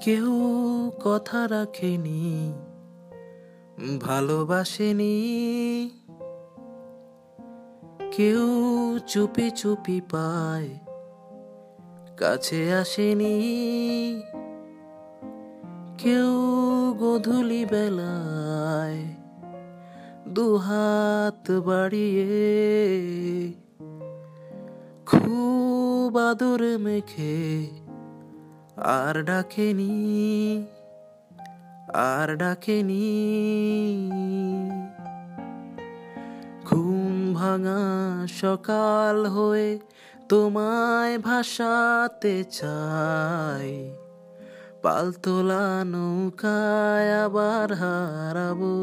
কেউ কথা রাখেনি, ভালোবাসেনি। কেউ চুপি চুপি পায়, কাছে আসেনি। কেউ গধূলি বেলায় দুহাত বাড়িয়ে খুব আদর মেখে আর ডাকেনি আর ডাকেনি। ঘুম ভাঙা সকাল হয়ে তোমায় ভাসাতে চাই। পালতোলা নৌকায় আবার হারাবো।